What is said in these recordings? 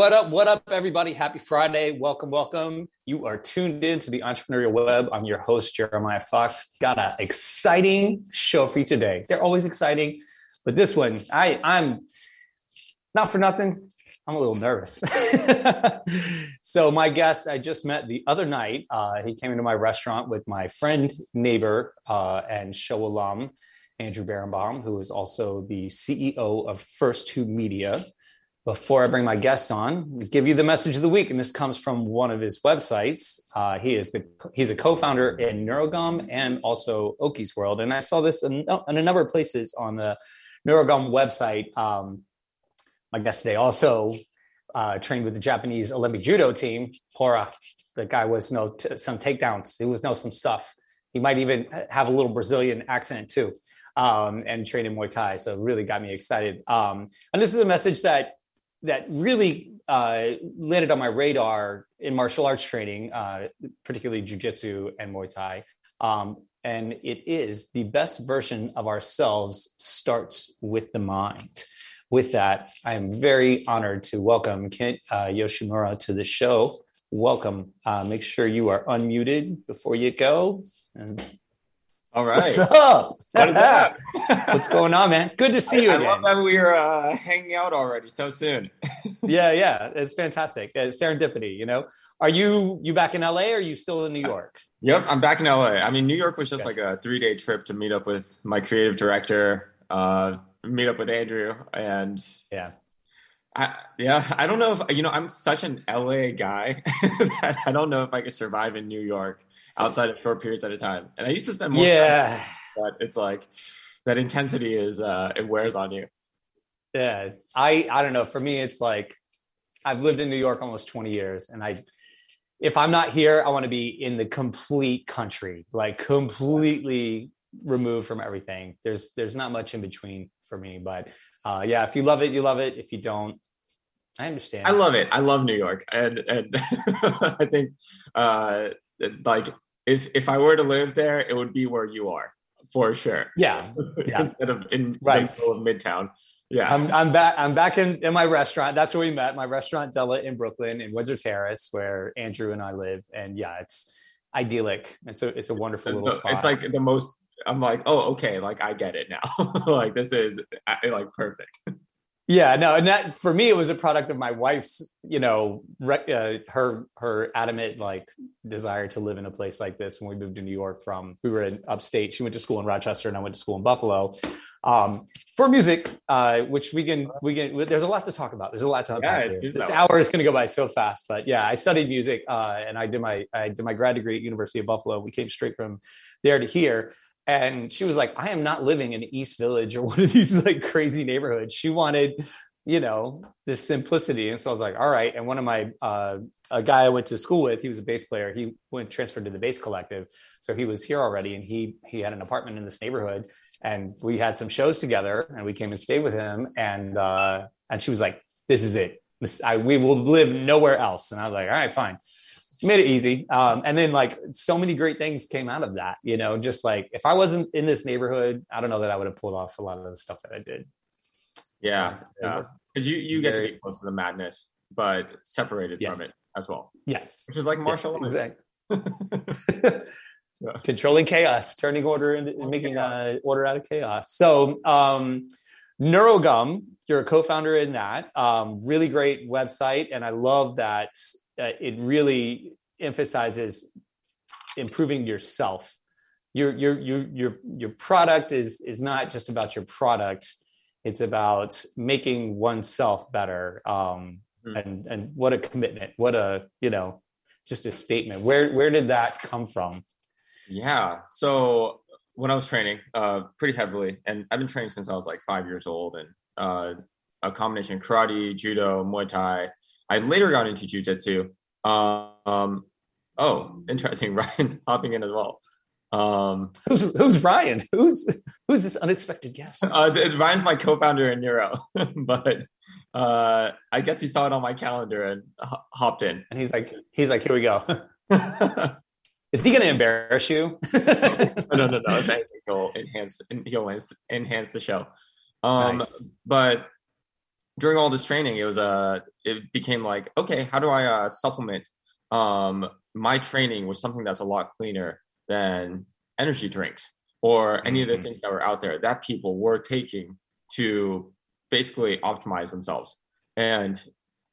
What up? What up, everybody? Happy Friday. Welcome, welcome. You are tuned in to the Entrepreneurial Web. I'm your host, Jeremiah Fox. Got an exciting show for you today. They're always exciting, but this one, I, I'm not for nothing. I'm a little nervous. so, my guest I just met the other night, uh, he came into my restaurant with my friend, neighbor, uh, and show alum, Andrew Berenbaum, who is also the CEO of First Two Media before I bring my guest on, give you the message of the week, and this comes from one of his websites. Uh, he is the he's a co-founder in Neurogum and also Oki's World, and I saw this in, in a number of places on the Neurogum website. Um, my guest today also uh, trained with the Japanese Olympic judo team. Pora, the guy was no t- some takedowns. He was know some stuff. He might even have a little Brazilian accent too, um, and train in Muay Thai. So really got me excited. Um, and this is a message that that really uh, landed on my radar in martial arts training, uh, particularly jujitsu and Muay Thai. Um, and it is the best version of ourselves starts with the mind. With that, I am very honored to welcome Kent uh, Yoshimura to the show. Welcome. Uh, make sure you are unmuted before you go. And all right. What's up? What is up? What's going on, man? Good to see I, you I again. love that we are uh, hanging out already so soon. yeah, yeah, it's fantastic. It's serendipity, you know. Are you you back in LA or are you still in New York? Yep, I'm back in LA. I mean, New York was just Gotcha. like a three day trip to meet up with my creative director, uh, meet up with Andrew, and Yeah. I, yeah, I don't know if you know. I'm such an LA guy that I don't know if I could survive in New York outside of short periods at a time. And I used to spend more, time, Yeah. but it's like that intensity is uh, it wears on you. Yeah. I I don't know. For me, it's like I've lived in New York almost 20 years and I if I'm not here, I want to be in the complete country, like completely removed from everything. There's there's not much in between for me. But uh yeah, if you love it, you love it. If you don't, I understand. I love it. I love New York, and and I think uh, like if if I were to live there, it would be where you are for sure. Yeah. Yeah. Instead of in Right. the middle of Midtown. Yeah. I'm I'm back I'm back in, in my restaurant. That's where we met. My restaurant Della in Brooklyn in Windsor Terrace, where Andrew and I live. And yeah, it's idyllic. It's a it's a wonderful little it's spot. It's like the most. I'm like, oh, okay, like I get it now. like this is like perfect. Yeah, no, and that for me it was a product of my wife's, you know, uh, her her adamant like desire to live in a place like this. When we moved to New York from, we were in upstate. She went to school in Rochester, and I went to school in Buffalo um, for music, uh, which we can we can. There's a lot to talk about. There's a lot to Yeah, unpack here. is This hour is going to go by so fast, but yeah, I studied music uh, and I did my I did my grad degree at University of Buffalo. We came straight from there to here. And she was like, I am not living in East Village or one of these like crazy neighborhoods. She wanted you know this simplicity. And so i was like all right. And one of my uh a guy i went to school with he was a bass player. He went transferred to the bass collective. So he was here already and he he had an apartment in this neighborhood and we had some shows together and we came and stayed with him. And uh and she was like this is it. This I, we will live nowhere else. And i was like all right fine made it easy um and then like so many great things came out of that you know just like if i wasn't in this neighborhood i don't know that i would have pulled off a lot of the stuff that i did Yeah, So, yeah. Because you you get to be close to the madness, but separated Yeah. from it as well, yes which is like martial Yes, exactly. Yeah. Controlling chaos, turning order into making uh, order out of chaos. So, um, Neurogum, you're a co-founder in that. Um, really great website, and I love that uh, it really emphasizes improving yourself. Your your your your your product is is not just about your product; it's about making oneself better. Um, Mhm. and and what a commitment! What a you know just a statement. Where where did that come from? Yeah. So when I was training, uh, pretty heavily, and I've been training since I was like five years old, and uh, a combination of karate, judo, Muay Thai. I later got into jujitsu. Um, oh, interesting. Ryan hopping in as well. Um, Who's who's Ryan? Who's who's this unexpected guest? uh, Ryan's my co-founder in Neuro, but uh, I guess he saw it on my calendar and ho- hopped in. And he's like, he's like, here we go. Is he going to embarrass you? no, no, no. Anything, he'll enhance. He'll enhance the show. Um, Nice. but during all this training, it was a uh, it became like, okay, how do I uh, supplement um, my training with something that's a lot cleaner than energy drinks or any mm-hmm. of the things that were out there that people were taking to basically optimize themselves. And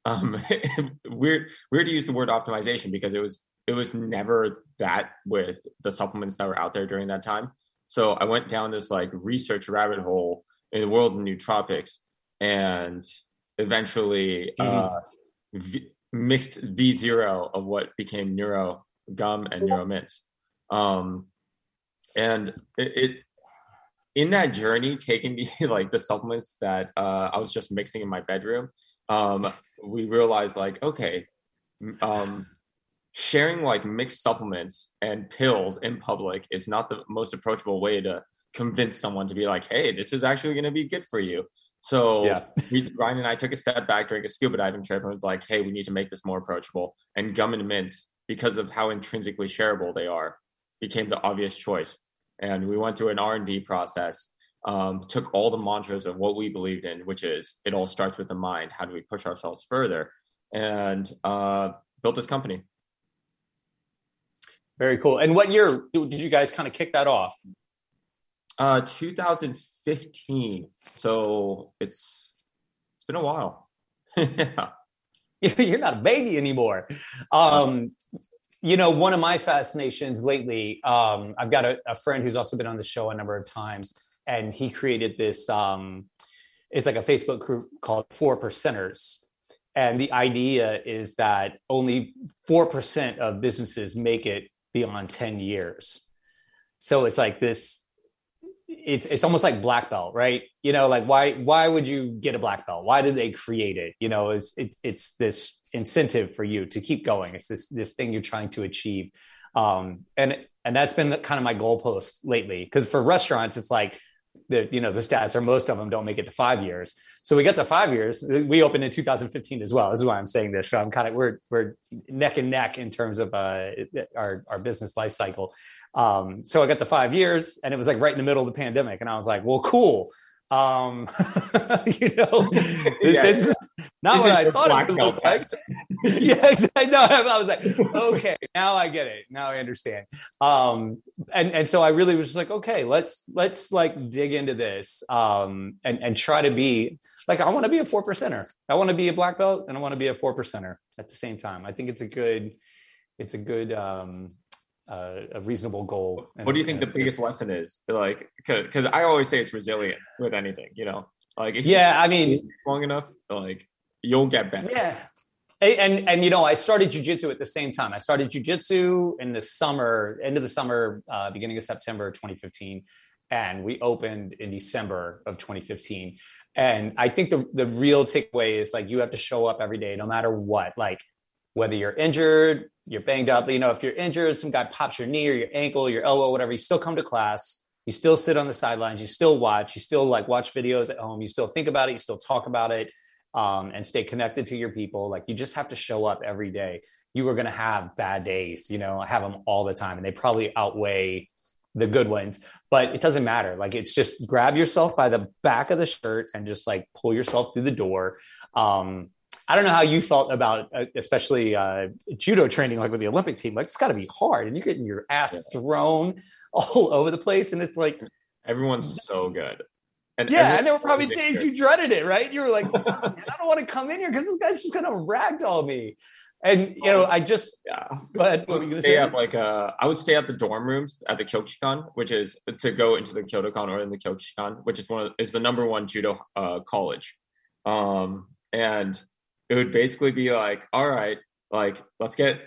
um, weird weird to use the word optimization because it was it was never that with the supplements that were out there during that time. So I went down this like research rabbit hole in the world of nootropics and eventually mm-hmm. uh, v- mixed V zero of what became Neuro Gum and Neuro Mint. Um, and it, it, in that journey, taking the like the supplements that uh, I was just mixing in my bedroom, um, we realized like okay, um, sharing like mixed supplements and pills in public is not the most approachable way to convince someone to be like, hey, this is actually going to be good for you. So yeah. we, Ryan and I took a step back during a scuba diving trip and was like, hey, we need to make this more approachable. And gum and mints, because of how intrinsically shareable they are, became the obvious choice. And we went through an R&D process, um, took all the mantras of what we believed in, which is it all starts with the mind. How do we push ourselves further? And uh, built this company. Very cool. And what year did you guys kind of kick that off? Uh, 2015. So it's it's been a while. yeah. You're not a baby anymore. Um, you know, one of my fascinations lately, um, I've got a, a, friend who's also been on the show a number of times, and he created this. Um, it's like a Facebook group called Four Percenters. And the idea is that only 4% of businesses make it beyond 10 years. So it's like this it's it's almost like black belt, right? You know, like why why would you get a black belt? Why did they create it? You know, it's it's it's this incentive for you to keep going. It's this this thing you're trying to achieve, um, and and that's been the, kind of my goalpost lately. Because for restaurants, it's like the you know the stats are most of them don't make it to five years. So we got to five years. We opened in 2015 as well. This is why I'm saying this. So I'm kind of we're we're neck and neck in terms of uh, our our business life cycle. Um, so I got to five years and it was like right in the middle of the pandemic. And I was like, well, cool. Um, you know, yeah. this is not what I thought it would look like. yeah, exactly. No, I was like, okay, now I get it. Now I understand. Um, and, and so I really was just like, okay, let's, let's like dig into this, um, and, and try to be like, I want to be a four percenter. I want to be a black belt and I want to be a four percenter at the same time. I think it's a good, it's a good, um, uh, a reasonable goal. what do you think the biggest lesson is? Like, because I always say it's resilience with anything, you know. Like, yeah, I mean, long enough, like you'll get better. Yeah, and and you know, I started jujitsu at the same time. I started jujitsu in the summer, end of the summer, uh, beginning of September 2015, and we opened in December of 2015. And I think the the real takeaway is like you have to show up every day, no matter what. Like whether you're injured, you're banged up, you know, if you're injured, some guy pops your knee or your ankle, your elbow, whatever, you still come to class. You still sit on the sidelines. You still watch. You still like watch videos at home. You still think about it. You still talk about it, um, and stay connected to your people. Like you just have to show up every day. You are going to have bad days. You know, I have them all the time, and they probably outweigh the good ones. But it doesn't matter. Like it's just grab yourself by the back of the shirt and just like pull yourself through the door. Um, I don't know how you felt about, uh, especially uh, judo training, like with the Olympic team. Like it's got to be hard, and you're getting your ass thrown all over the place, and it's like everyone's so good. And yeah, and there were probably days you dreaded it, right? You were like, I don't want to come in here because this guy's just gonna ragdoll me. And you know, I just yeah. But what stay up like uh, I would stay at the dorm rooms at the Kyochikan, which is to go into the Kyotokan or in the Kyochikan, which is one of, is the number one judo uh, college. Um, and it would basically be like, all right, like let's get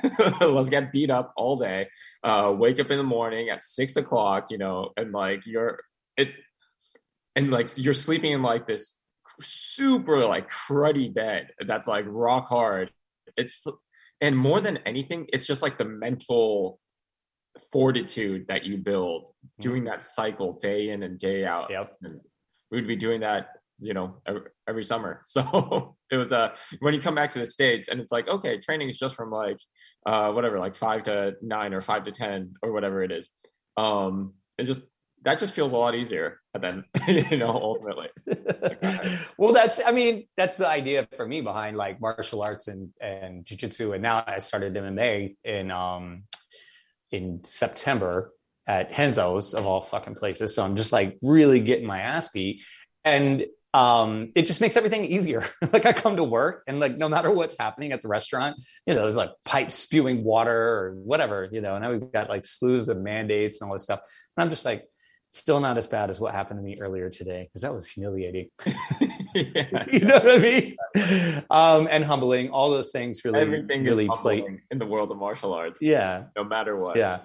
let's get beat up all day. Uh, wake up in the morning at six o'clock, you know, and like you're it, and like you're sleeping in like this super like cruddy bed that's like rock hard. It's and more than anything, it's just like the mental fortitude that you build mm-hmm. doing that cycle day in and day out. Yep. And we'd be doing that you know every, every summer so it was uh when you come back to the states and it's like okay training is just from like uh whatever like five to nine or five to ten or whatever it is um it's just that just feels a lot easier than you know ultimately well that's i mean that's the idea for me behind like martial arts and and jiu-jitsu and now i started mma in um in september at Renzo's of all fucking places so i'm just like really getting my ass beat and um, it just makes everything easier. like I come to work and like no matter what's happening at the restaurant, you know, there's like pipes spewing water or whatever, you know, and now we've got like slews of mandates and all this stuff. And I'm just like, still not as bad as what happened to me earlier today because that was humiliating. yeah, you know what I mean? Um, and humbling. All those things really, everything really play in the world of martial arts. Yeah, no matter what. Yeah.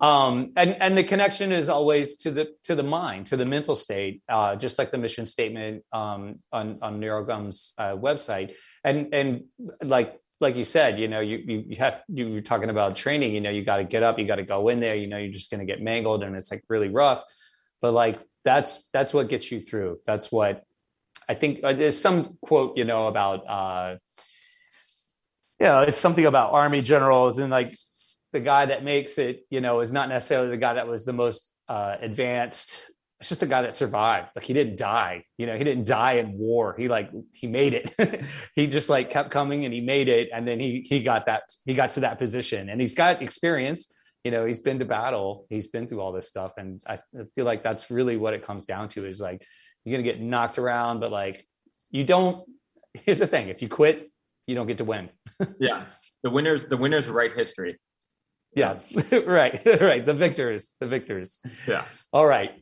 um, and and the connection is always to the to the mind, to the mental state, uh, just like the mission statement um, on on NeuroGum's uh, website. And and like like you said, you know, you you, you have you're talking about training. You know, you got to get up, you got to go in there. You know, you're just going to get mangled, and it's like really rough. But like that's that's what gets you through. That's what I think. Uh, there's some quote, you know, about uh, you know, it's something about army generals and like the guy that makes it, you know, is not necessarily the guy that was the most uh, advanced it's just a guy that survived. Like he didn't die. You know, he didn't die in war. He like he made it. he just like kept coming and he made it. And then he he got that he got to that position and he's got experience. You know, he's been to battle. He's been through all this stuff. And I feel like that's really what it comes down to is like you're gonna get knocked around, but like you don't here's the thing, if you quit, you don't get to win. yeah. The winners, the winners write history. Yes, right, right. The victors, the victors. Yeah. All right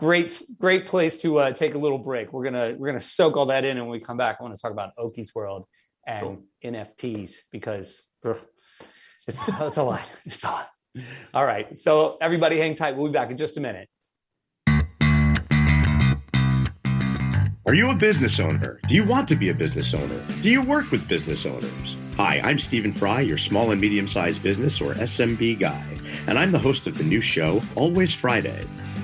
great great place to uh, take a little break. We're gonna we're gonna soak all that in, and when we come back, I want to talk about Oki's World and cool. NFTs because ugh, it's, it's a lot. It's a lot. All right, so everybody, hang tight. We'll be back in just a minute. Are you a business owner? Do you want to be a business owner? Do you work with business owners? Hi, I'm Stephen Fry, your small and medium sized business or SMB guy, and I'm the host of the new show, Always Friday.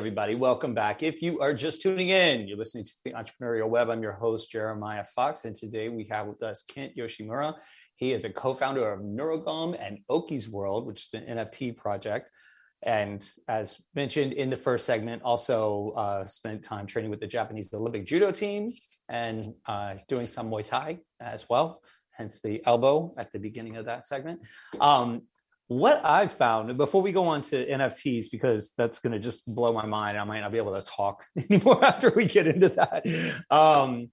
Everybody, welcome back. If you are just tuning in, you're listening to the Entrepreneurial Web. I'm your host, Jeremiah Fox, and today we have with us Kent Yoshimura. He is a co-founder of NeuroGum and Oki's World, which is an NFT project. And as mentioned in the first segment, also uh, spent time training with the Japanese Olympic judo team and uh, doing some Muay Thai as well. Hence the elbow at the beginning of that segment. Um, what I've found before we go on to NFTs, because that's going to just blow my mind. I might not be able to talk anymore after we get into that. Um,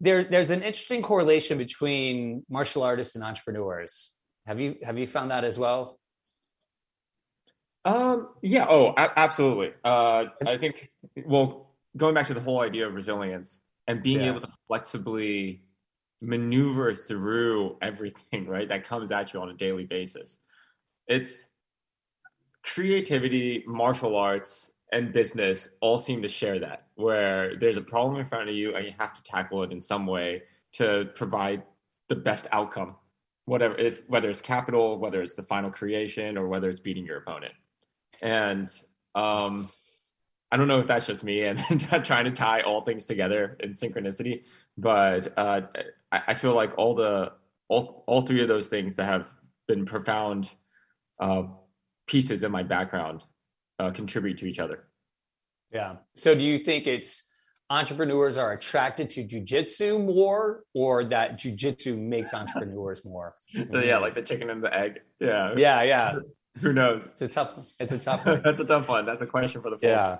there there's an interesting correlation between martial artists and entrepreneurs. Have you have you found that as well? Um, yeah. Oh, a- absolutely. Uh, I think. Well, going back to the whole idea of resilience and being Yeah. able to flexibly maneuver through everything, right, that comes at you on a daily basis. It's creativity, martial arts, and business all seem to share that, where there's a problem in front of you and you have to tackle it in some way to provide the best outcome, whatever it's whether it's capital, whether it's the final creation, or whether it's beating your opponent. And um, I don't know if that's just me and trying to tie all things together in synchronicity, but uh, I, I feel like all the all, all three of those things that have been profound uh, pieces in my background uh, contribute to each other. Yeah. So do you think it's entrepreneurs are attracted to jujitsu more or that jujitsu makes entrepreneurs more? Yeah, like the chicken and the egg. Yeah. Yeah, yeah. Who knows? It's a tough it's a tough one. That's a tough one. That's a question for the folks. Yeah.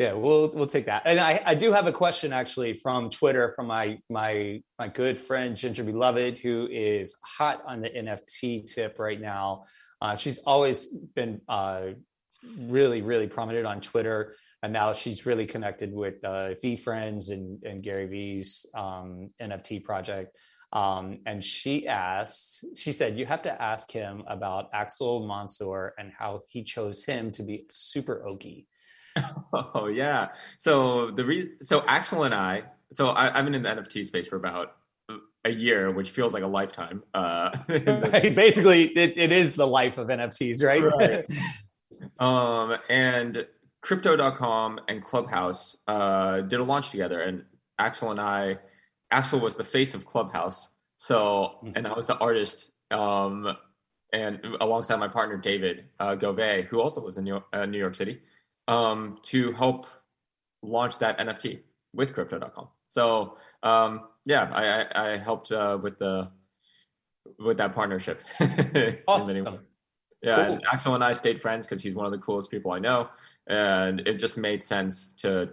Yeah, we'll we'll take that. And I, I do have a question actually from Twitter from my my my good friend Ginger Beloved, who is hot on the NFT tip right now. Uh, she's always been uh, really really prominent on Twitter, and now she's really connected with uh, VeeFriends and and Gary Vee's um, NFT project. Um, and she asked, she said, you have to ask him about Axel Mansour and how he chose him to be super Oki. Oh yeah. So the re- so Axel and I, so I, I've been in the NFT space for about a year, which feels like a lifetime. Uh, Basically, it, it is the life of NFTs, right? Right. um, and crypto.com and Clubhouse uh, did a launch together, and Axel and I, Axel was the face of Clubhouse, so and I was the artist. Um, and alongside my partner David uh, Gove, who also lives in New York, uh, New York City, um, to help launch that NFT with Crypto.com. So um, yeah, I, I, I helped uh, with the with that partnership. Awesome. Yeah, Cool. and Axel and I stayed friends because he's one of the coolest people I know, and it just made sense to.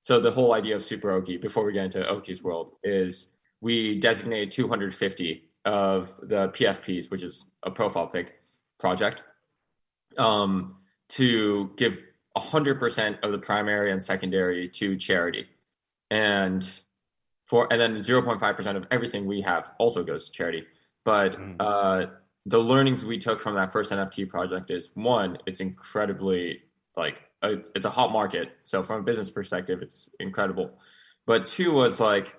So the whole idea of Super Oki, before we get into Oki's world, is we designated 250 of the PFPs, which is a profile pic project, um, to give 100% of the primary and secondary to charity, and for and then 0.5% of everything we have also goes to charity. But Mm. uh, the learnings we took from that first NFT project is one, it's incredibly like it's, it's a hot market. So from a business perspective, it's incredible. But two was like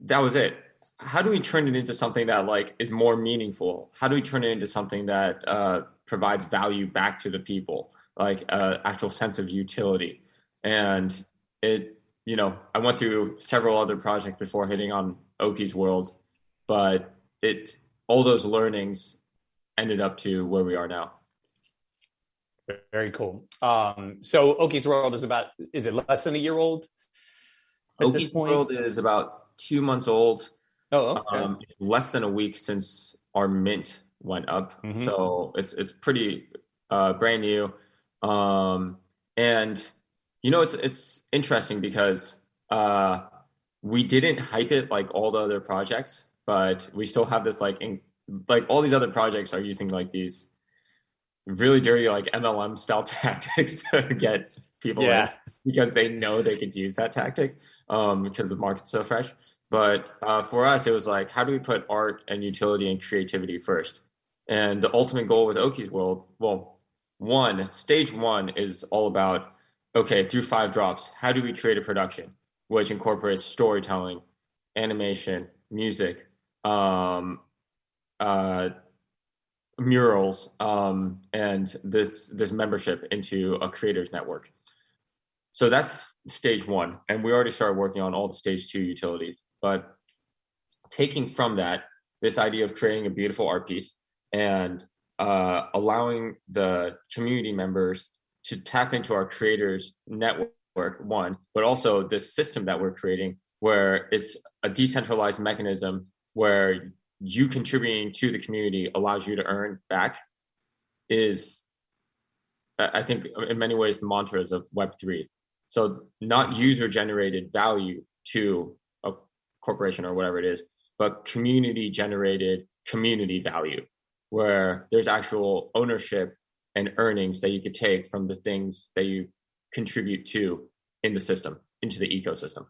that was it. How do we turn it into something that like is more meaningful? How do we turn it into something that uh, provides value back to the people, like uh, actual sense of utility? And it, you know, I went through several other projects before hitting on Oki's world, but it all those learnings ended up to where we are now. Very cool. Um, so Oki's World is about, is it less than a year old at Oki's world is about two months old. oh, okay. Um, it's less than a week since our mint went up, Mhm. so it's it's pretty uh, brand new. Um, and you know, it's it's interesting because uh, we didn't hype it like all the other projects, but we still have this like in, like all these other projects are using like these really dirty like MLM style tactics to get people in yeah. because they know they could use that tactic um, because the market's so fresh. But uh, for us, it was like, how do we put art and utility and creativity first? And the ultimate goal with Oki's World, well, one, stage one is all about, okay, through five drops, how do we create a production which incorporates storytelling, animation, music, um, uh, murals, um, and this this membership into a creators network. So that's stage one, and we already started working on all the stage two utilities. But taking from that, this idea of creating a beautiful art piece and uh, allowing the community members to tap into our creators network, one, but also this system that we're creating where it's a decentralized mechanism where you contributing to the community allows you to earn back is I think in many ways the mantras of Web3. So not user generated value to a corporation or whatever it is, but community generated community value where there's actual ownership and earnings that you could take from the things that you contribute to in the system, into the ecosystem.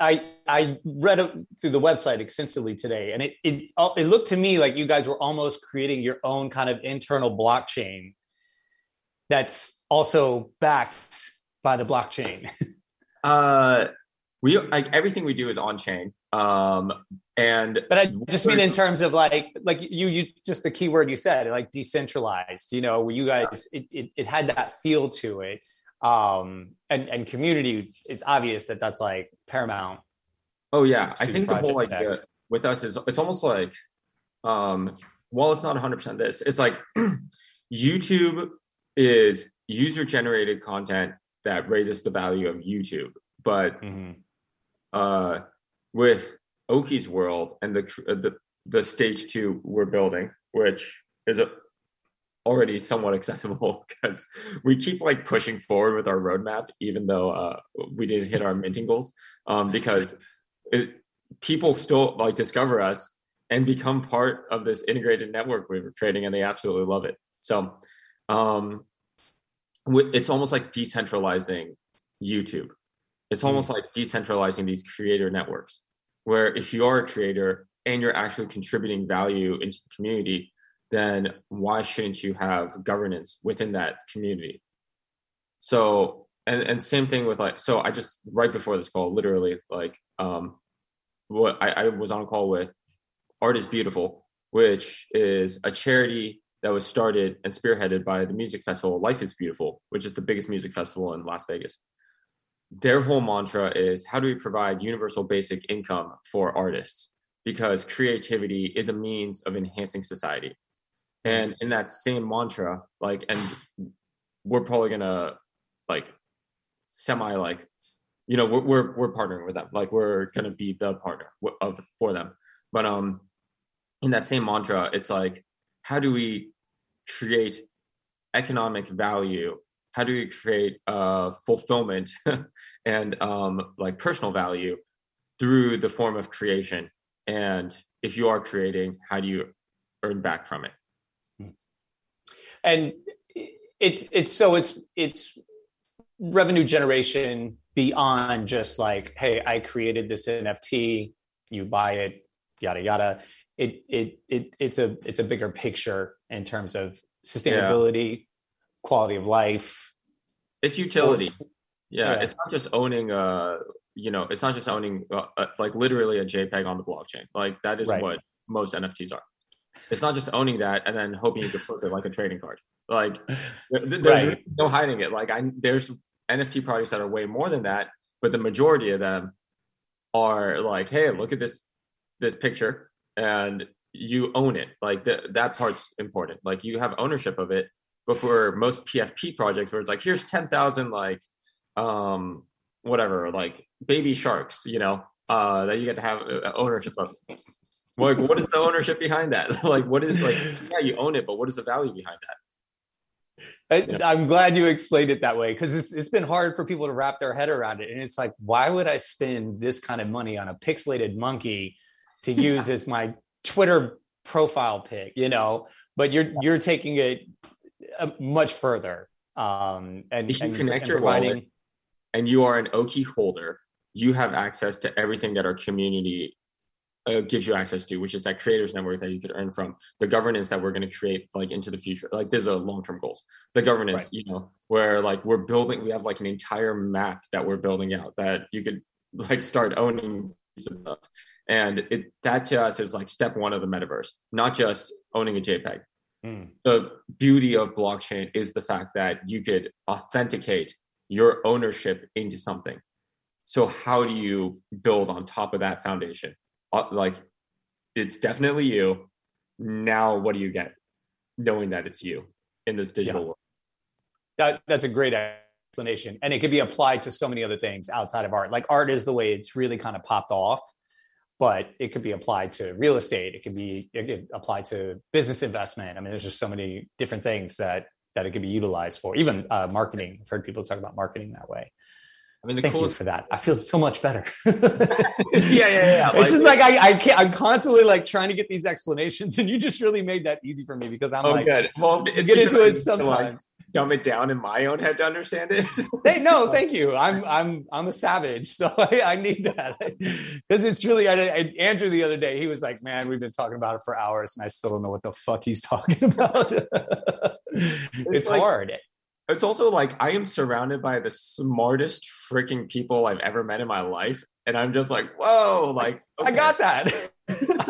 I I read through the website extensively today, and it it it looked to me like you guys were almost creating your own kind of internal blockchain that's also backed by the blockchain. uh, we like everything we do is on chain, um, and but I just mean in terms of like like you you just the key word you said like decentralized. You know, where you guys it, it, it had that feel to it um and and community it's obvious that that's like paramount oh yeah i think the whole idea with us is it's almost like um while it's not 100% this it's like youtube is user generated content that raises the value of youtube but mm-hmm. uh with oki's world and the the the stage two we're building which is a already somewhat accessible because we keep like pushing forward with our roadmap, even though uh, we didn't hit our minting goals, um, because it, people still like discover us and become part of this integrated network we are creating, and they absolutely love it. So um, it's almost like decentralizing YouTube. It's hmm. almost like decentralizing these creator networks, where if you are a creator and you're actually contributing value into the community, then why shouldn't you have governance within that community? So, and, and same thing with like, so I just, right before this call, literally like, um, what I, I was on a call with Art is Beautiful, which is a charity that was started and spearheaded by the music festival Life is Beautiful, which is the biggest music festival in Las Vegas. Their whole mantra is how do we provide universal basic income for artists? Because creativity is a means of enhancing society. And in that same mantra like and we're probably gonna like semi like you know we're, we're we're partnering with them. Like we're gonna be the partner of for them. But um in that same mantra it's like how do we create economic value how do you create uh fulfillment and um like personal value through the form of creation? And if you are creating how do you earn back from it? And it's it's so it's it's revenue generation beyond just like hey i created this nft you buy it yada yada. It it, it it's a it's a bigger picture in terms of sustainability yeah. Quality of life it's utility yeah, yeah, it's not just owning a you know it's not just owning a, a, like literally a jpeg on the blockchain like that is right. what most nfts are it's not just owning that and then hoping you can flip it like a trading card. Like there's right. no hiding it. Like I there's NFT projects that are way more than that, but the majority of them are like, hey, look at this this picture and you own it. Like that part's important. Like you have ownership of it. But for most PFP projects where it's like here's ten thousand like um whatever like baby sharks, you know, uh that you get to have uh, ownership of. Like what is the ownership behind that? Like what is like yeah you own it but what is the value behind that? I, am glad you explained it that way because it's, it's been hard for people to wrap their head around it and it's like why would i spend this kind of money on a pixelated monkey to use as my twitter profile pic you know? But you're you're taking it uh, much further um and if you and, connect and your providing... wallet and you are an oki holder you have access to everything that our community uh, gives you access to, which is that creators network that you could earn from the governance that we're going to create like into the future. Like these are long term goals. The governance, right. you know, where like we're building, we have like an entire map that we're building out that you could like start owning pieces of. And it that to us is like step one of the metaverse, not just owning a JPEG. Mm. The beauty of blockchain is the fact that you could authenticate your ownership into something. So how do you build on top of that foundation? Uh, like it's definitely you. Now, what do you get knowing that it's you in this digital yeah. world? That, that's a great explanation. And it could be applied to so many other things outside of art. Like art is the way it's really kind of popped off, but it could be applied to real estate. It could be it could apply to business investment. I mean, there's just so many different things that that it could be utilized for. Even uh, marketing. I've heard people talk about marketing that way. I mean, the Thank coolest. you for that. I feel so much better. yeah, yeah, yeah. It's just like I, I can't. I'm constantly like trying to get these explanations, and you just really made that easy for me because I'm oh, like, good. Well, it's get into it like, sometimes. Dumb it down in my own head to understand it. Hey, no, thank you. I'm I'm I'm a savage, so I, I need that because it's really. I, I, Andrew the other day, he was like, "Man, we've been talking about it for hours, and I still don't know what the fuck he's talking about." it's like- hard. It's also like I am surrounded by the smartest freaking people I've ever met in my life, and I'm just like, whoa, like I got that.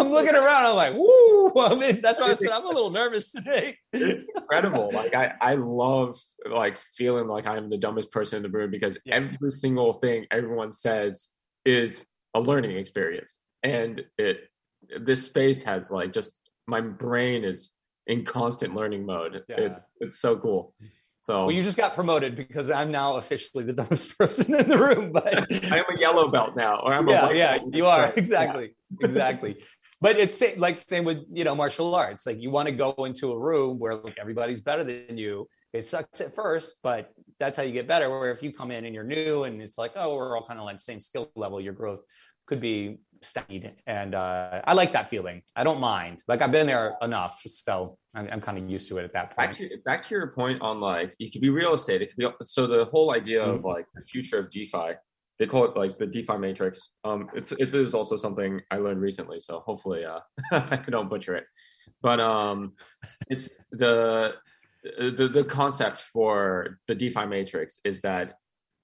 I'm looking around. I'm like, woo. I mean, that's why I said I'm a little nervous today. it's incredible. Like I, I love like feeling like I'm the dumbest person in the room because Yeah. every single thing everyone says is a learning experience, and it this space has like just my brain is in constant learning mode. Yeah. It, it's so cool. So Well, you just got promoted because I'm now officially the dumbest person in the room. But I am a yellow belt now, or I'm a yeah, white yeah, belt. you are exactly, exactly. But it's like same with you know martial arts. Like you want to go into a room where like everybody's better than you. It sucks at first, but that's how you get better. Where if you come in and you're new and it's like, oh, we're all kind of like same skill level, your growth could be steadied. And uh, I like that feeling. I don't mind. Like I've been there enough, so I'm, I'm kind of used to it at that back point. to back to your point on like it could be real estate. It could be so the whole idea of like the future of DeFi. They call it like the DeFi matrix. Um, it's it is also something I learned recently. So hopefully, uh, I don't butcher it. But um, it's the the the concept for the DeFi matrix is that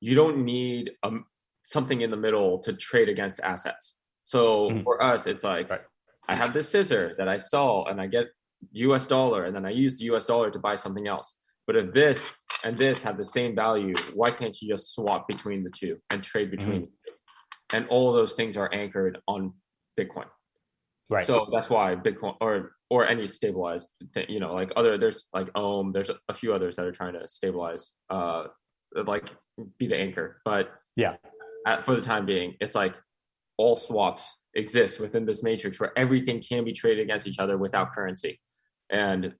you don't need um something in the middle to trade against assets. So Mhm. for us, it's like Right. I have this scissor that I sell and I get US dollar and then I use the US dollar to buy something else. But if this and this have the same value, why can't you just swap between the two and trade between the two? And all of those things are anchored on Bitcoin. Right. So that's why Bitcoin or or any stabilized thing, you know, like other there's like Ohm, there's a few others that are trying to stabilize uh like be the anchor. But Yeah. at, for the time being, it's like all swaps exist within this matrix where everything can be traded against each other without currency. And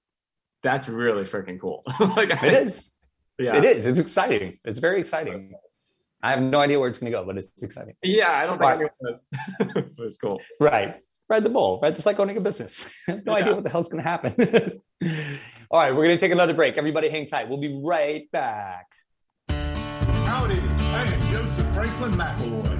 that's really freaking cool. like it is. Yeah. It is. It's exciting. It's very exciting. I have no idea where it's going to go, but it's exciting. Yeah, I don't think Right. anyone does. but it's cool. Right. Ride the bull, right? Just like owning a business. I have no Yeah. idea what the hell's going to happen. All right, we're going to take another break. Everybody hang tight. We'll be right back. Howdy, I am Joseph Franklin McElroy, host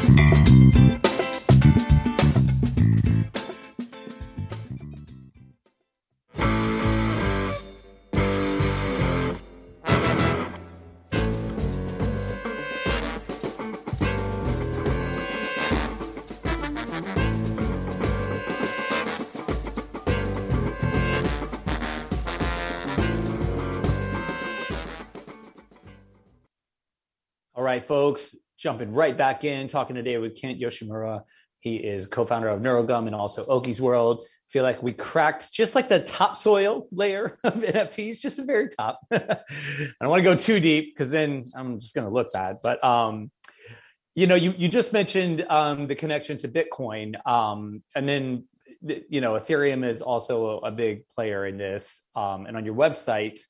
Folks, jumping right back in, talking today with Kent Yoshimura, He is co-founder of Neurogum and also Oki's World. Feel like we cracked just like the topsoil layer of NFTs, just the very top. I don't want to go too deep because then I'm just going to look bad. But um, you know, you you just mentioned um, the connection to Bitcoin, um, and then you know, Ethereum is also a, a big player in this. Um, and on your website,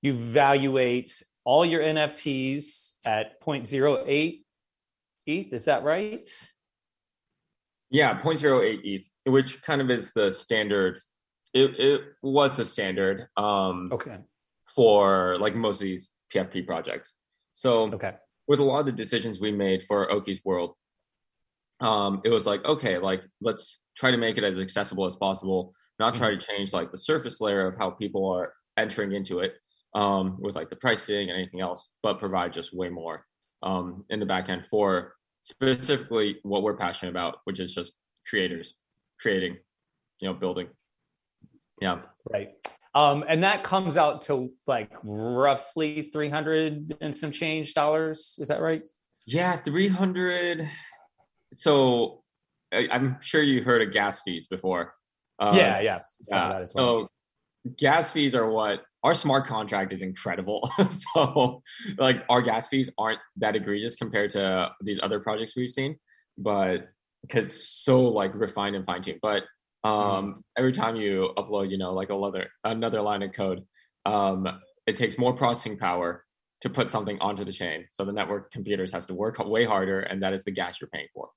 you evaluate all your NFTs at 0.08 ETH. Is that right? Yeah, 0.08 ETH, which kind of is the standard. It, it was the standard. Um, okay. For like most of these PFP projects. So okay. with a lot of the decisions we made for Oki's World, um, it was like, okay, like let's try to make it as accessible as possible, not try to change like the surface layer of how people are entering into it um, with like the pricing and anything else, but provide just way more um, in the back end for specifically what we're passionate about, which is just creators creating, you know, building. Yeah. Right. Um, and that comes out to like roughly 300 and some change dollars. Is that right? Yeah, 300. So I, am sure you heard of gas fees before. Uh, yeah, yeah. yeah. So gas fees are what our smart contract is incredible. so like our gas fees aren't that egregious compared to these other projects we've seen, but because so like refined and fine tuned. But um, mm. every time you upload, you know, like another another line of code, um, it takes more processing power to put something onto the chain. So the network computers has to work way harder, and that is the gas you're paying for.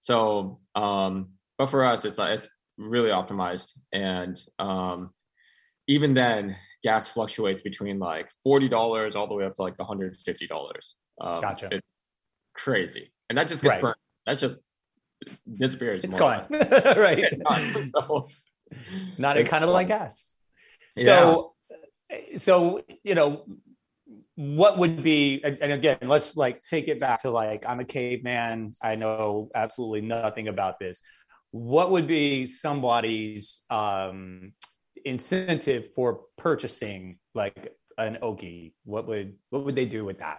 So, um, but for us, it's uh, it's really optimized, and um, even then, gas fluctuates between like forty dollars all the way up to like one hundred fifty dollars. Um, gotcha. It's crazy, and that just gets right. burned. That's just disappears. It's gone, right? so, Not kind of like gas. So, yeah. so you know, what would be and again let's like take it back to like i'm a caveman i know absolutely nothing about this what would be somebody's um incentive for purchasing like an oki what would what would they do with that?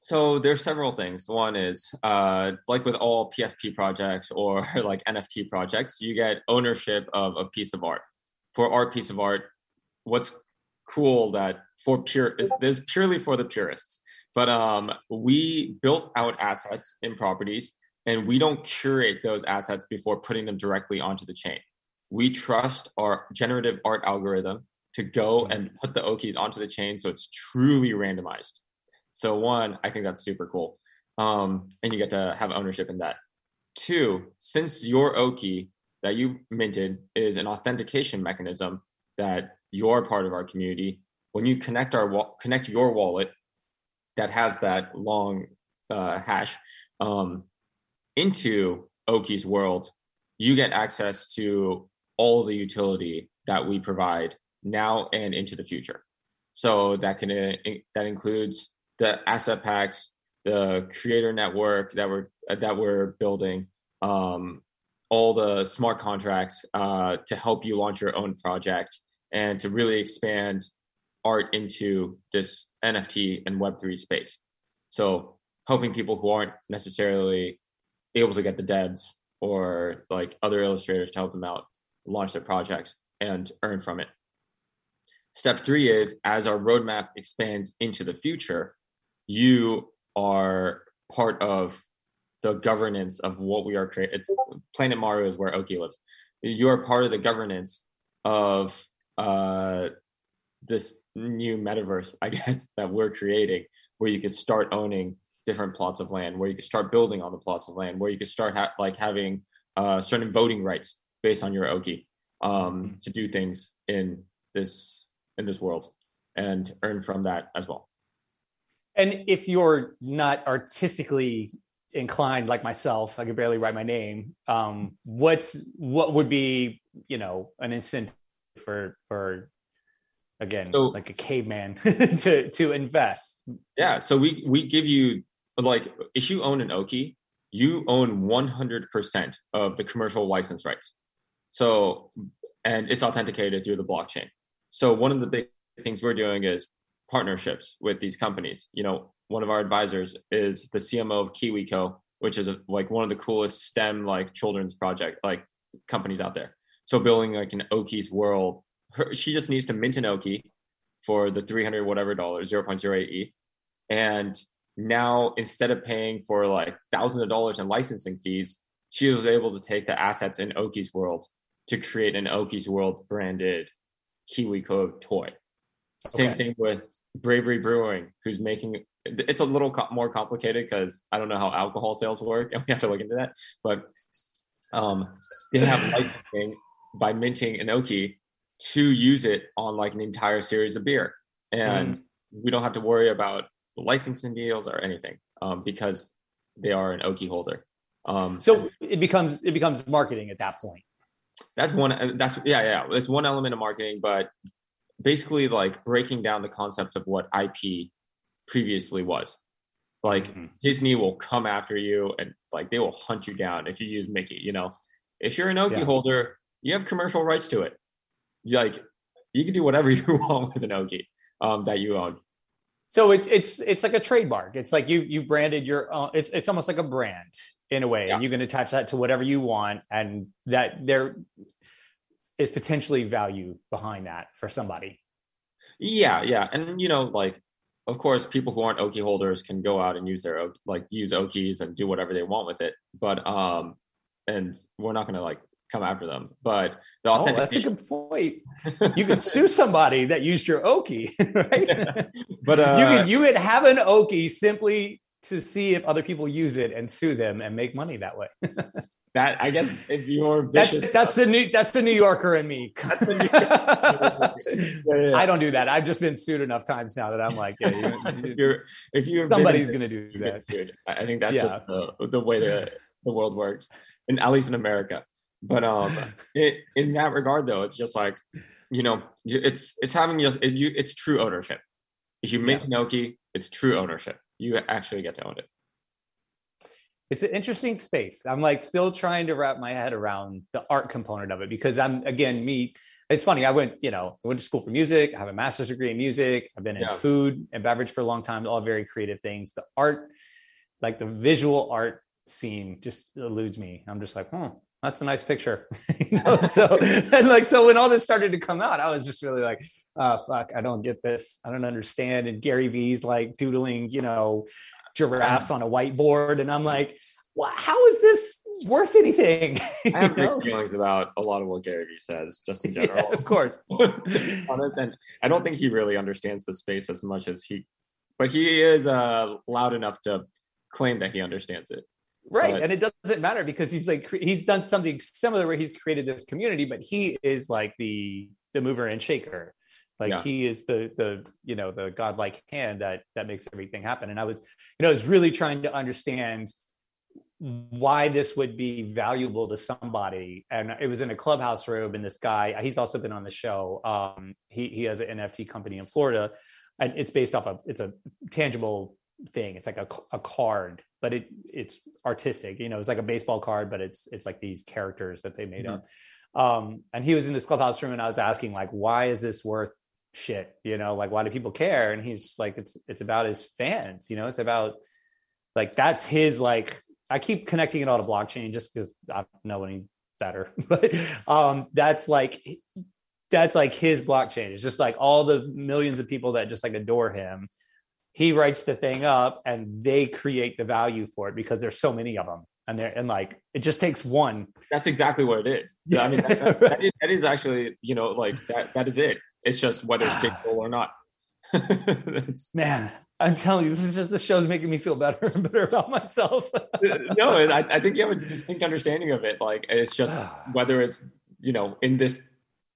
So there's several things. One is uh like with all pfp projects or like nft projects you get ownership of a piece of art. For our piece of art what's cool that for pure this purely for the purists. But um we built out assets in properties and we don't curate those assets before putting them directly onto the chain we trust our generative art algorithm to go mm-hmm. and put the okis onto the chain so it's truly randomized so one i think that's super cool um, and you get to have ownership in that two since your oki that you minted is an authentication mechanism that you're part of our community. When you connect our connect your wallet that has that long uh, hash um, into Oki's world, you get access to all the utility that we provide now and into the future. So that can uh, that includes the asset packs, the creator network that we're that we're building, um, all the smart contracts uh, to help you launch your own project, and to really expand art into this NFT and Web3 space. So helping people who aren't necessarily able to get the devs or like other illustrators to help them out launch their projects and earn from it. Step three is as our roadmap expands into the future, you are part of the governance of what we are creating. It's Planet Maru is where Oki lives. You are part of the governance of uh, this new metaverse, I guess, that we're creating, where you could start owning different plots of land, where you could start building on the plots of land, where you could start ha- like having uh, certain voting rights based on your Oki um, mm-hmm. to do things in this in this world and earn from that as well. And if you're not artistically inclined like myself, I can barely write my name. Um, what's what would be you know an incentive for for again so, like a caveman to to invest yeah so we we give you like if you own an oki you own 100% of the commercial license rights so and it's authenticated through the blockchain so one of the big things we're doing is partnerships with these companies you know one of our advisors is the cmo of kiwico which is a, like one of the coolest STEM like children's project like companies out there. So building like an Oki's world, her, she just needs to mint an Oki for the 300 whatever dollars, 0.08 ETH. And now instead of paying for like thousands of dollars in licensing fees, she was able to take the assets in Oki's world to create an Oki's world branded KiwiCo toy. Same thing with Bravery Brewing, who's making it's a little co- more complicated because I don't know how alcohol sales work, and we have to look into that. But um, they have licensing by minting an Oki to use it on like an entire series of beer, and we don't have to worry about licensing deals or anything um, because they are an Oki holder. Um, So it becomes it becomes marketing at that point. that's one that's yeah yeah it's one element of marketing but basically like breaking down the concepts of what ip previously was like Mhm. disney will come after you and like they will hunt you down if you use mickey you know if you're an oki Yeah. holder you have commercial rights to it like you can do whatever you want with an oki um, that you own So it's it's it's like a trademark. It's like you you branded your own. It's it's almost like a brand in a way, Yeah. and you can attach that to whatever you want, and that there is potentially value behind that for somebody. Yeah, yeah, and you know, like, of course, people who aren't Oki holders can go out and use their like use Okis and do whatever they want with it. But um, and we're not gonna like come after them. But the Oh, that's a good point. You could sue somebody that used your Oki, right? but uh, you could you could have an Oki simply to see if other people use it and sue them and make money that way. that I guess if you're That's vicious, that's the new that's the New Yorker in me. yeah, yeah. I don't do that. I've just been sued enough times now that I'm like, yeah, you- if you're if you're somebody's gonna do that. sued. I think that's Yeah. just the the way the the world works, and at least in America. But um, it, in that regard, though, it's just like you know, it's it's having just it, you, it's true ownership. If you mint Noki, it's true ownership. You actually get to own it. It's an interesting space. I'm like still trying to wrap my head around the art component of it because I'm again me. It's funny. I went, you know, I went to school for music. I have a master's degree in music. I've been in Yeah. food and beverage for a long time. All very creative things. The art, like the visual art scene, just eludes me. I'm just like, hmm, that's a nice picture. you know? So and like so when all this started to come out, I was just really like, oh fuck, I don't get this. I don't understand. And Gary Vee's like doodling, you know, giraffes on a whiteboard, and I'm like, well, how is this worth anything? I have mixed feelings about a lot of what Gary Vee says, just in Yeah, general. of course. and I don't think he really understands the space as much as he, but he is uh, loud enough to claim that he understands it. Right But- and it doesn't matter because he's like he's done something similar where he's created this community but he is like the the mover and shaker. Like Yeah. he is the the you know the godlike hand that that makes everything happen. And i was you know i was really trying to understand why this would be valuable to somebody. And it was in a clubhouse room and this guy he's also been on the show um he he has an nft company in florida and it's based off of it's a tangible thing. It's like a, a card but it it's artistic you know it's like a baseball card but it's it's like these characters that they made up. Um and he was in this clubhouse room and i was asking like why is this worth shit? You know like why do people care? And he's like it's it's about his fans you know it's about like that's his like i keep connecting it all to blockchain just because i don't know any better but um that's like that's like his blockchain. It's just like all the millions of people that just like adore him he writes the thing up and they create the value for it because there's so many of them and they're and like it just takes one That's exactly what it is. Yeah, I mean, that, that- that is, that is actually, you know, like that, that is it. It's just whether it's digital or not. Man i'm telling you this is just the show's making me feel better and better about myself uh, no, I, I think you have a distinct understanding of it. Like, it's just whether it's, you know, in this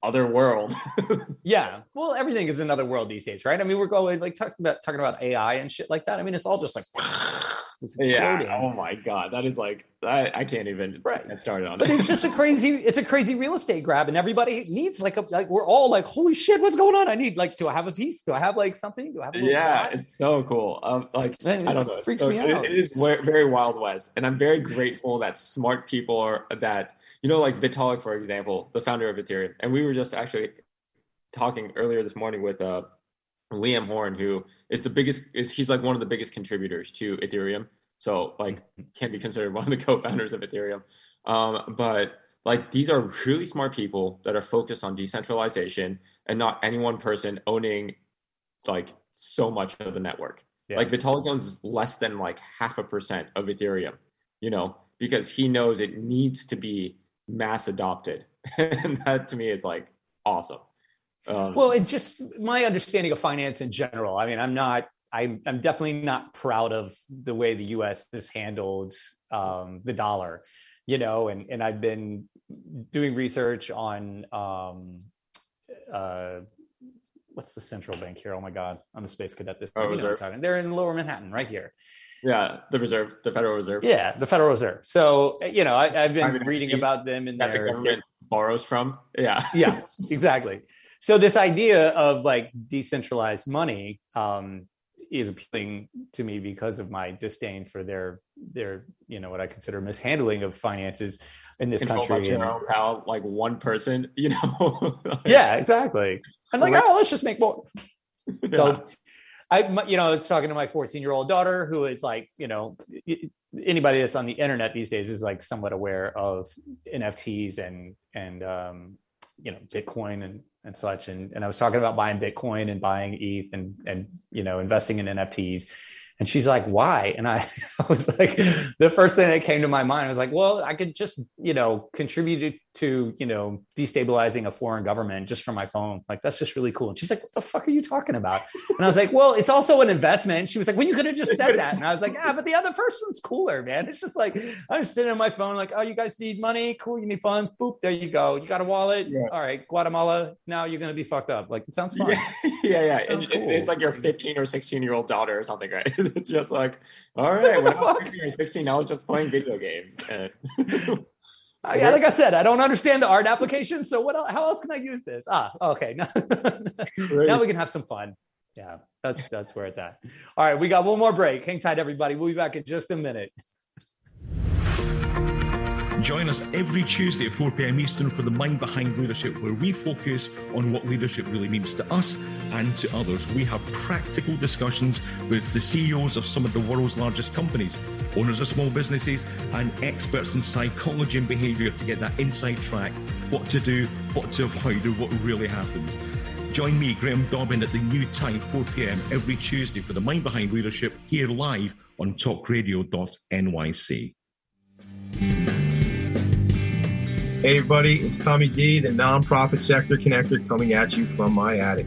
other world. yeah well everything is another world these days right i mean we're going like talking about talking about ai and shit like that i mean it's all just like yeah. Oh my God. That is like, I, I can't even Right. get started on but it. it's just a crazy it's a crazy real estate grab and everybody needs like a like we're all like holy shit what's going on i need like do i have a piece do i have like something do i have a yeah, it's so cool. Um, like Man, I it don't know, freaks so- me it- out. it is very wild west, and I'm very grateful that smart people are that you know, like Vitalik, for example, the founder of Ethereum, and we were just actually talking earlier this morning with uh, Liam Horne, who is the biggest, is he's like one of the biggest contributors to Ethereum. So like can be considered one of the co-founders of Ethereum. Um, but like these are really smart people that are focused on decentralization and not any one person owning like so much of the network. Yeah. Like Vitalik owns less than like half a percent of Ethereum, you know, because he knows it needs to be mass adopted. and that to me is like awesome. Um, well, it just my understanding of finance in general. I mean, I'm not, I'm, I'm definitely not proud of the way the U.S. has handled um, the dollar, you know, and and I've been doing research on um, uh, what's the central bank here? Oh my God, I'm a space cadet. This oh, they're in Lower Manhattan, right here. Yeah, the Reserve, the Federal Reserve. Yeah, the Federal Reserve. So you know, I, have been Private reading about them and that there. the government borrows from. Yeah, yeah, exactly. So this idea of like decentralized money um, is appealing to me because of my disdain for their their you know what I consider mishandling of finances in this Control country. And, pal, like one person, you know. like, yeah, exactly. I'm like, oh, let's just make more. Yeah. I, you know, I was talking to my 14 year old daughter who is like, you know, anybody that's on the internet these days is like somewhat aware of NFTs and, and, um, you know, Bitcoin and, and such. And, and I was talking about buying Bitcoin and buying ETH and, and, you know, investing in NFTs. And she's like, why? And I, I, was like, the first thing that came to my mind was like, well, I could just, you know, contribute to, you know, destabilizing a foreign government just from my phone. Like, that's just really cool. And she's like, what the fuck are you talking about? And I was like, well, it's also an investment. She was like, well, you could have just said that. And I was like, yeah, but the other first one's cooler, man. It's just like, I'm sitting on my phone, like, oh, you guys need money? Cool. You need funds? Boop. There you go. You got a wallet? Yeah. All right. Guatemala. Now you're going to be fucked up. Like, it sounds fun. Yeah. yeah. yeah. It, cool. It's like your 15 or 16 year old daughter or something, right? it's just like, all right, like, what 15, 16, I was just playing video game. yeah, like I said, I don't understand the art application. So what? Else, how else can I use this? Ah, okay. Now, now we can have some fun. Yeah, that's that's where it's at. All right, we got one more break. Hang tight, everybody. We'll be back in just a minute. Join us every Tuesday at 4 p.m. Eastern for the Mind Behind Leadership, where we focus on what leadership really means to us and to others. We have practical discussions with the CEOs of some of the world's largest companies, owners of small businesses, and experts in psychology and behavior to get that inside track what to do, what to avoid, and what really happens. Join me, Graham Dobbin, at the new time, 4 p.m. every Tuesday for the Mind Behind Leadership here live on talkradio.nyc. Hey, everybody, it's Tommy D, the nonprofit sector connector, coming at you from my attic.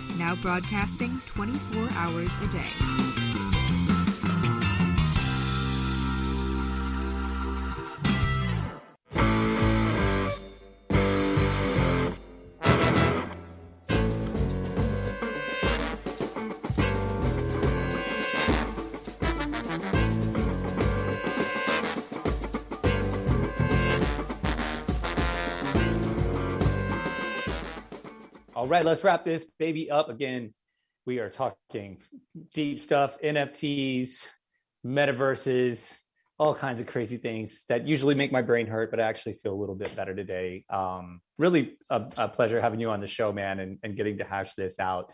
Now broadcasting 24 hours a day. Right, let's wrap this baby up again. We are talking deep stuff, NFTs, metaverses, all kinds of crazy things that usually make my brain hurt, but I actually feel a little bit better today. Um, really a, a, pleasure having you on the show, man, and, and getting to hash this out.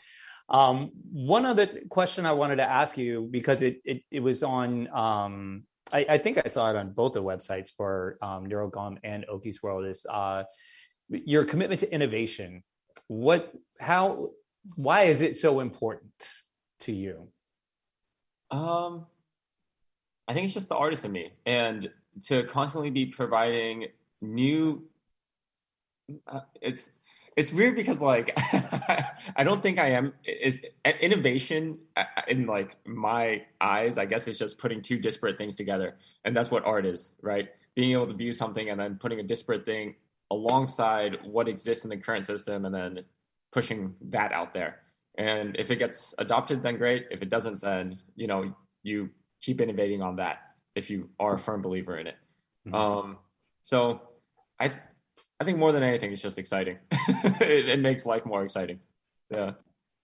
Um, one other question I wanted to ask you because it it, it was on um, I, I, think I saw it on both the websites for um, NeuroGum and Oki's World is uh, your commitment to innovation what how why is it so important to you um i think it's just the artist in me and to constantly be providing new. Uh, it's it's weird because like I don't think I am is innovation uh, in like my eyes. I guess it's just putting two disparate things together, and that's what art is, right? Being able to view something and then putting a disparate thing alongside what exists in the current system, and then pushing that out there. And if it gets adopted, then great. If it doesn't, then you know you keep innovating on that. If you are a firm believer in it, mm-hmm. um, so I I think more than anything, it's just exciting. it, it, makes life more exciting. Yeah.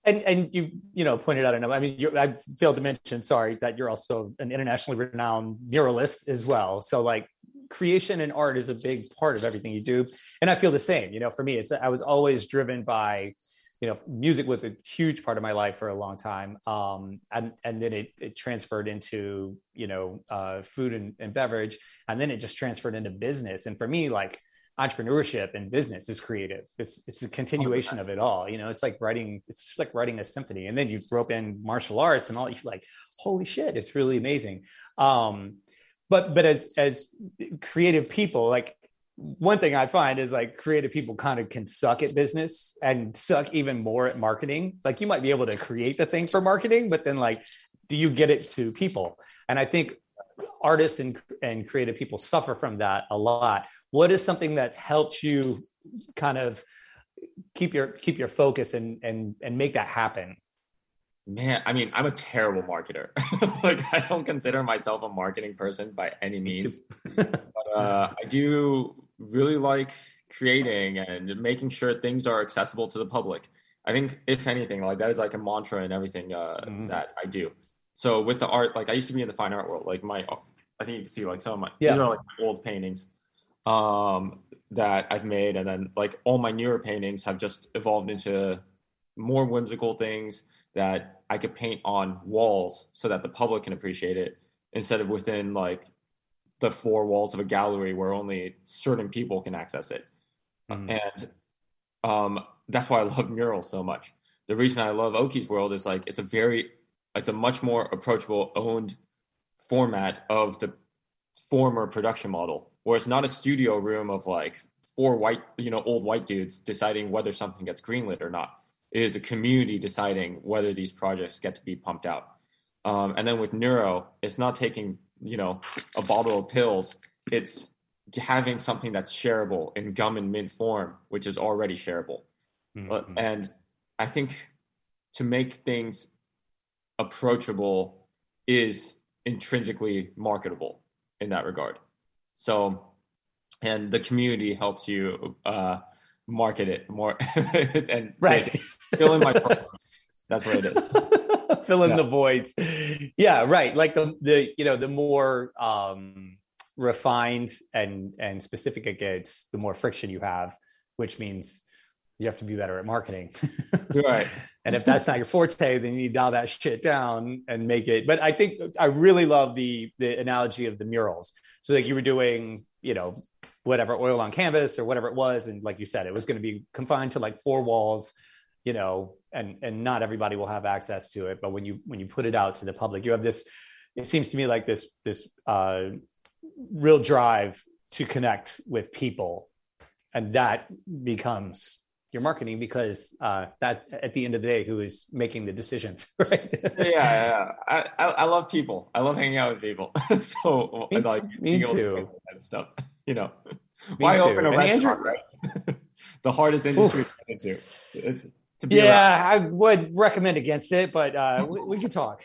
And and you you know pointed out enough. I mean, I failed to mention. Sorry that you're also an internationally renowned muralist as well. So like creation and art is a big part of everything you do. And I feel the same. You know, for me, it's I was always driven by you know music was a huge part of my life for a long time um, and and then it, it transferred into you know uh, food and, and beverage and then it just transferred into business and for me like entrepreneurship and business is creative it's it's a continuation of it all you know it's like writing it's just like writing a symphony and then you rope in martial arts and all you like holy shit it's really amazing um but but as as creative people like one thing I find is like creative people kind of can suck at business and suck even more at marketing. Like you might be able to create the thing for marketing, but then like, do you get it to people? And I think artists and, and creative people suffer from that a lot. What is something that's helped you kind of keep your keep your focus and and and make that happen? Man, I mean, I'm a terrible marketer. like I don't consider myself a marketing person by any means. but uh, I do really like creating and making sure things are accessible to the public. I think, if anything, like that is like a mantra in everything uh, mm-hmm. that I do. So with the art, like I used to be in the fine art world. Like my, I think you can see like some of my yeah. these are like old paintings um, that I've made, and then like all my newer paintings have just evolved into more whimsical things that I could paint on walls so that the public can appreciate it instead of within like the four walls of a gallery where only certain people can access it. Mm-hmm. And um, that's why I love murals so much. The reason I love Oki's World is like it's a very, it's a much more approachable, owned format of the former production model, where it's not a studio room of like four white, you know, old white dudes deciding whether something gets greenlit or not. It is a community deciding whether these projects get to be pumped out. Um, and then with Neuro, it's not taking you know a bottle of pills it's having something that's shareable in gum and mint form which is already shareable mm-hmm. and i think to make things approachable is intrinsically marketable in that regard so and the community helps you uh, market it more and right fill in my that's what it is fill in yeah. the voids. Yeah, right. Like the the you know the more um, refined and and specific it gets, the more friction you have, which means you have to be better at marketing. right. And if that's not your forte, then you need to dial that shit down and make it. But I think I really love the the analogy of the murals. So like you were doing, you know, whatever oil on canvas or whatever it was, and like you said, it was going to be confined to like four walls you know and and not everybody will have access to it. But when you when you put it out to the public you have this it seems to me like this this uh real drive to connect with people. And that becomes your marketing because uh, that at the end of the day who is making the decisions right? Yeah, yeah, I, I love people. I love hanging out with people. So me, like me too. kind of stuff you know me why too. open a and restaurant Andrew, right the hardest industry to get into it's yeah, I would recommend against it, but uh, we, we can talk.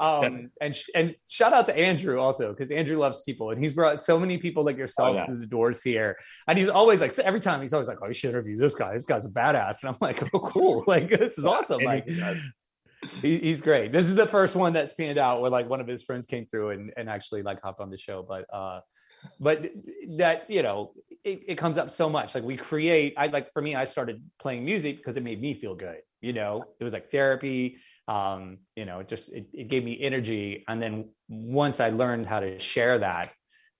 um, and sh- and shout out to Andrew also because Andrew loves people and he's brought so many people like yourself oh, yeah. through the doors here. And he's always like every time he's always like, "Oh, you should interview this guy. This guy's a badass." And I'm like, "Oh, cool! Like this is awesome!" Like he's great. This is the first one that's panned out where like one of his friends came through and and actually like hopped on the show, but. uh but that you know it, it, comes up so much. Like we create i like for me i started playing music because it made me feel good you know? It was like therapy um you know it just it, it gave me energy. And then once i learned how to share that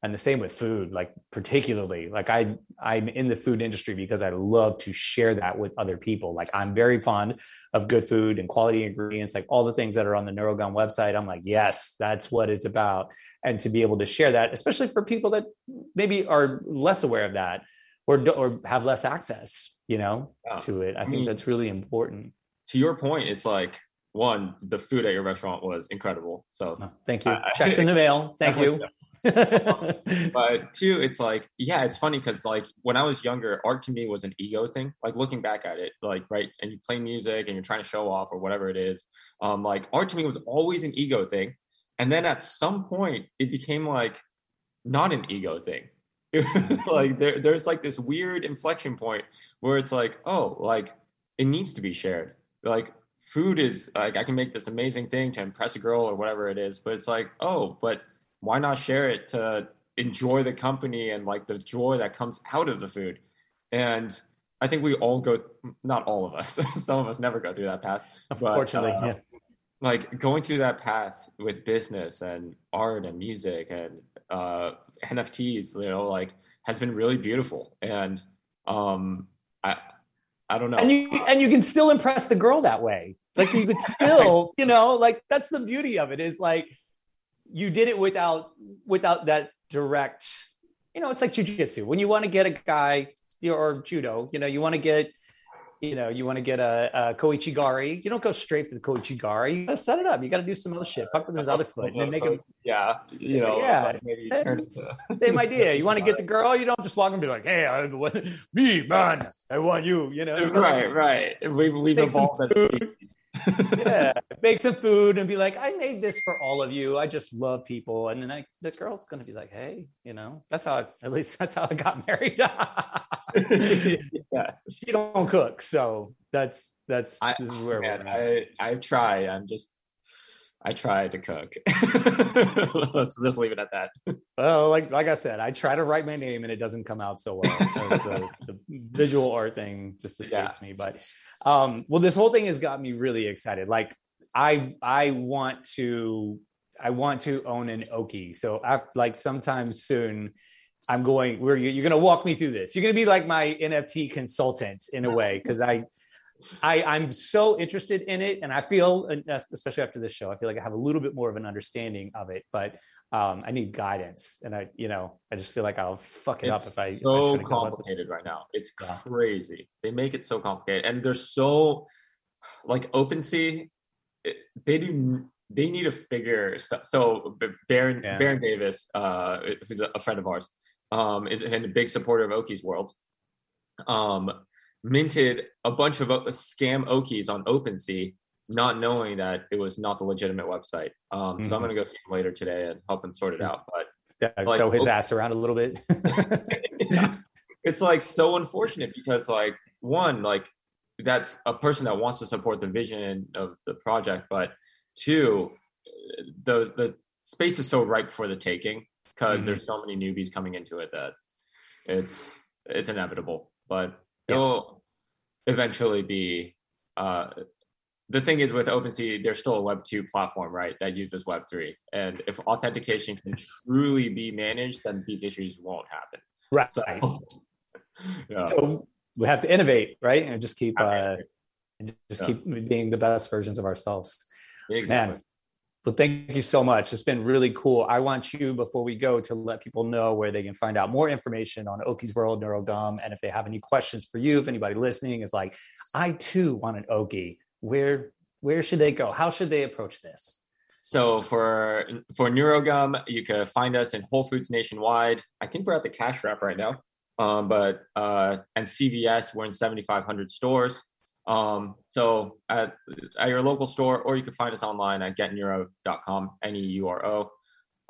and the same with food like particularly like i i'm in the food industry because i love to share that with other people. Like i'm very fond of good food and quality ingredients like all the things that are on the neurogum website. I'm like yes that's what it's about. And to be able to share that especially for people that maybe are less aware of that or or have less access you know yeah. to it i, I think mean, that's really important. to your point it's like one, the food at your restaurant was incredible. So thank you. Uh, Checks in the mail. Thank you. but two, it's like, yeah, it's funny because like when I was younger, art to me was an ego thing. Like looking back at it, like right, and you play music and you're trying to show off or whatever it is. Um, like art to me was always an ego thing. And then at some point, it became like not an ego thing. like there, there's like this weird inflection point where it's like, oh, like it needs to be shared. Like food is like I can make this amazing thing to impress a girl or whatever it is, but it's like, oh, but why not share it to enjoy the company and like the joy that comes out of the food? And I think we all go, not all of us, some of us never go through that path. Unfortunately, but, uh, yeah. Like going through that path with business and art and music and uh, NFTs, you know, like has been really beautiful. And um, I, I don't know. And you and you can still impress the girl that way. Like you could still, you know, like that's the beauty of it is like you did it without without that direct, you know, it's like jujitsu. When you want to get a guy or judo, you know, you want to get you know, you want to get a, a kouchi gari, you don't go straight for the kouchi gari. You got to set it up. You got to do some other shit. Fuck with his other foot and then make him. Yeah, you know. Yeah, same idea. You want to get the girl. You don't just walk and be like, "Hey, I, me man, I want you." You know. Right, right. We've we've evolved yeah, make some food and be like, I made this for all of you. I just love people. And then I, the girl's going to be like, hey, you know, that's how, I, at least that's how I got married. yeah. She don't cook. So that's, that's, I, this is where man, I, I try. I'm just, I try to cook. Let's just leave it at that. Well, like like I said, I try to write my name and it doesn't come out so well. the, the, visual art thing just escapes yeah. me. But um, well, this whole thing has got me really excited. Like I I want to I want to own an Oki. So I, like sometime soon. I'm going. Where you're going to walk me through this. You're going to be like my NFT consultant in a way because I I, I'm so interested in it, and I feel, especially after this show, I feel like I have a little bit more of an understanding of it. But um, I need guidance, and I, you know, I just feel like I'll fuck it it's up if I. So if I complicated right now. It's yeah. crazy. They make it so complicated, and they're so like OpenSea. It, they do. They need to figure stuff. So Baron yeah. Baron Davis, uh, who's a friend of ours, um, is a big supporter of Oki's World. Um, minted a bunch of scam Okies on OpenSea, not knowing that it was not the legitimate website. Um, mm-hmm. So I'm mm-hmm. going to go see him later today and help him sort it out. But yeah, like, throw his ass around a little bit. it's like so unfortunate because like one, like that's a person that wants to support the vision of the project, but two, the the space is so ripe for the taking because mm-hmm. there's so many newbies coming into it that it's it's inevitable. But yeah. it'll eventually be uh, the thing is with OpenSea, there's still a Web 2 platform, right, that uses Web 3. And if authentication can truly be managed, then these issues won't happen. Right. So, yeah. so we have to innovate, right? And just keep uh, and just yeah. keep being the best versions of ourselves. Exactly. Man, well, thank you so much. It's been really cool. I want you, before we go, to let people know where they can find out more information on Oki's World, Neurogum, and if they have any questions for you, if anybody listening is like, I too want an Oki, where where should they go? How should they approach this? So for for Neurogum, you can find us in Whole Foods nationwide. I think we're at the cash wrap right now, um, but uh, and CVS, we're in 7,500 stores. Um, so at, at your local store, or you can find us online at getneuro.com, N-E-U-R-O.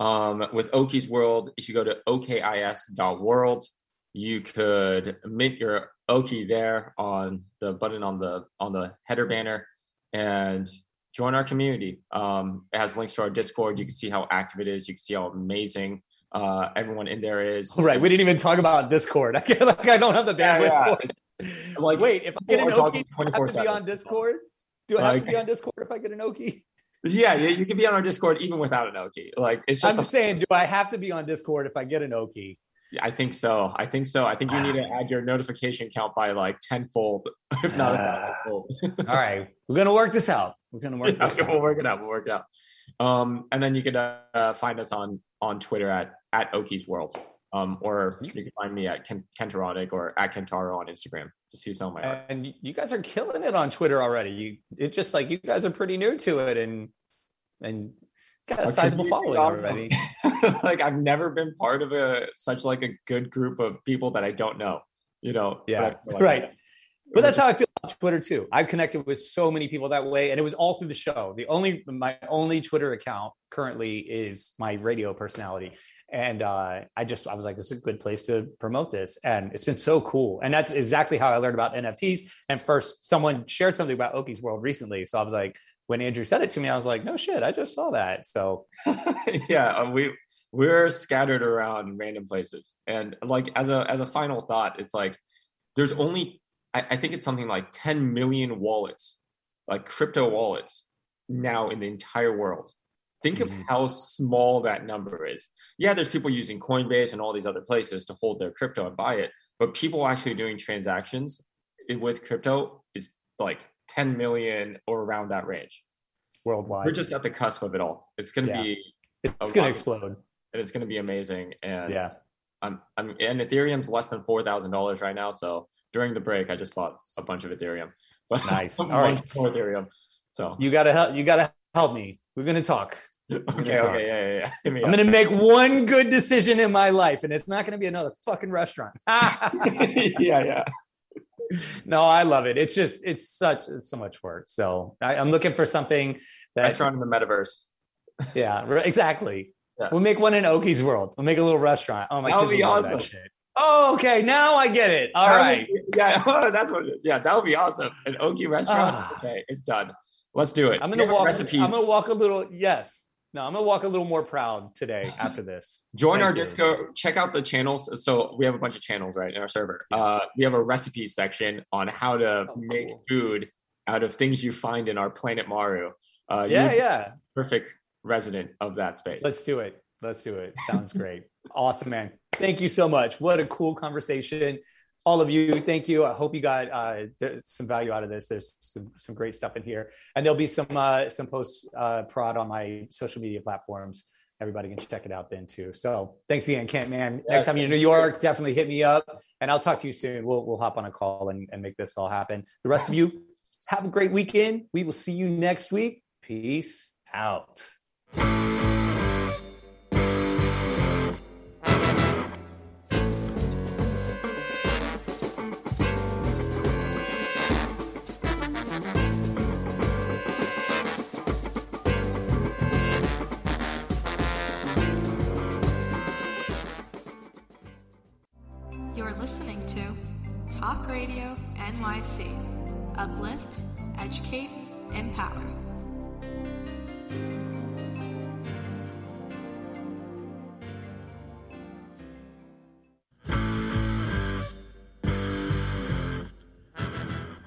Um, with Oki's World, if you go to okis.world, you could mint your Oki there on the button on the on the header banner and join our community. Um, it has links to our Discord. You can see how active it is. You can see how amazing uh, everyone in there is. Right. We didn't even talk about Discord. I like I don't have the bandwidth yeah, yeah. for it. I'm like, wait, if I get an Oki, do I have to be on Discord? Do I have like, to be on Discord if I get an Oki? Yeah, you, you can be on our Discord even without an Oki. Like it's just I'm a- saying, do I have to be on Discord if I get an Oki? I think so. I think so. I think you need to add your notification count by like tenfold, if not a thousandfold. All right, we're gonna work this out. We're gonna work Yeah, this out. we'll work it out. We'll work it out. Um, and then you uh, uh, find us on on Twitter at at Oki's World, um, or you can find me at Ken, Kentaronic or at Kentaro on Instagram to see some of my art. And you guys are killing it on Twitter already. You, it's just like you guys are pretty new to it, and and got a sizable following awesome. already. like I've never been part of a such like a good group of people that I don't know. You know, Yeah, like- right. But that's how I feel on Twitter too. I've connected with so many people that way, and it was all through the show. The only my only Twitter account currently is my radio personality, and uh, I just I was like, this is a good place to promote this, and it's been so cool. And that's exactly how I learned about NFTs. And first, someone shared something about Oki's World recently, so I was like, when Andrew said it to me, I was like, no shit, I just saw that. So yeah, uh, we we're scattered around random places, and like as a as a final thought, it's like there's only I, I think it's something like 10 million wallets, like crypto wallets, now in the entire world. Think of mm-hmm. how small that number is. Yeah, there's people using Coinbase and all these other places to hold their crypto and buy it, but people actually doing transactions with crypto is like 10 million or around that range. worldwide, We're just at the cusp of it all. It's going to Yeah. be it's gonna explode. and it's going to be amazing. And Yeah. I'm, I'm, and Ethereum's less than four thousand dollars right now. So during the break, I just bought a bunch of Ethereum. But Nice. all right, more Ethereum. So You gotta help. You gotta help me. We're gonna talk. Okay, okay, yeah, yeah, yeah. I'm gonna make one good decision in my life, and it's not gonna be another fucking restaurant. yeah, yeah. No, I love it. It's just it's such it's so much work. So I, I'm looking for something that Restaurant in the metaverse. Yeah, exactly. Yeah. We'll make one in Oki's World. We'll make a little restaurant. Oh my That would be awesome. Oh, okay. Now I get it. All That right. be- yeah, that's what. Yeah, that would be awesome. An Oki restaurant. Ah. okay, it's done. Let's do it. I'm gonna walk. recipes. I'm gonna walk a little. Yes. No, I'm gonna walk a little more proud today after this. Join Thank our you. Discord. Check out the channels. So we have a bunch of channels right in our server. Uh, we have a recipe section on how to Oh, make food out of things you find in our planet Maru. Uh, Yeah, yeah. Perfect resident of that space. Let's do it. Let's do it. Sounds great. awesome, man. Thank you so much. What a cool conversation. All of you, thank you. I hope you got uh, some value out of this. There's some, some great stuff in here, and there'll be some uh, some post uh, prod on my social media platforms. Everybody can check it out then too. So thanks again, Kent. Man, next time you're in New York, definitely hit me up, and I'll talk to you soon. We'll we'll hop on a call and, and make this all happen. The rest of you, have a great weekend. We will see you next week. Peace out.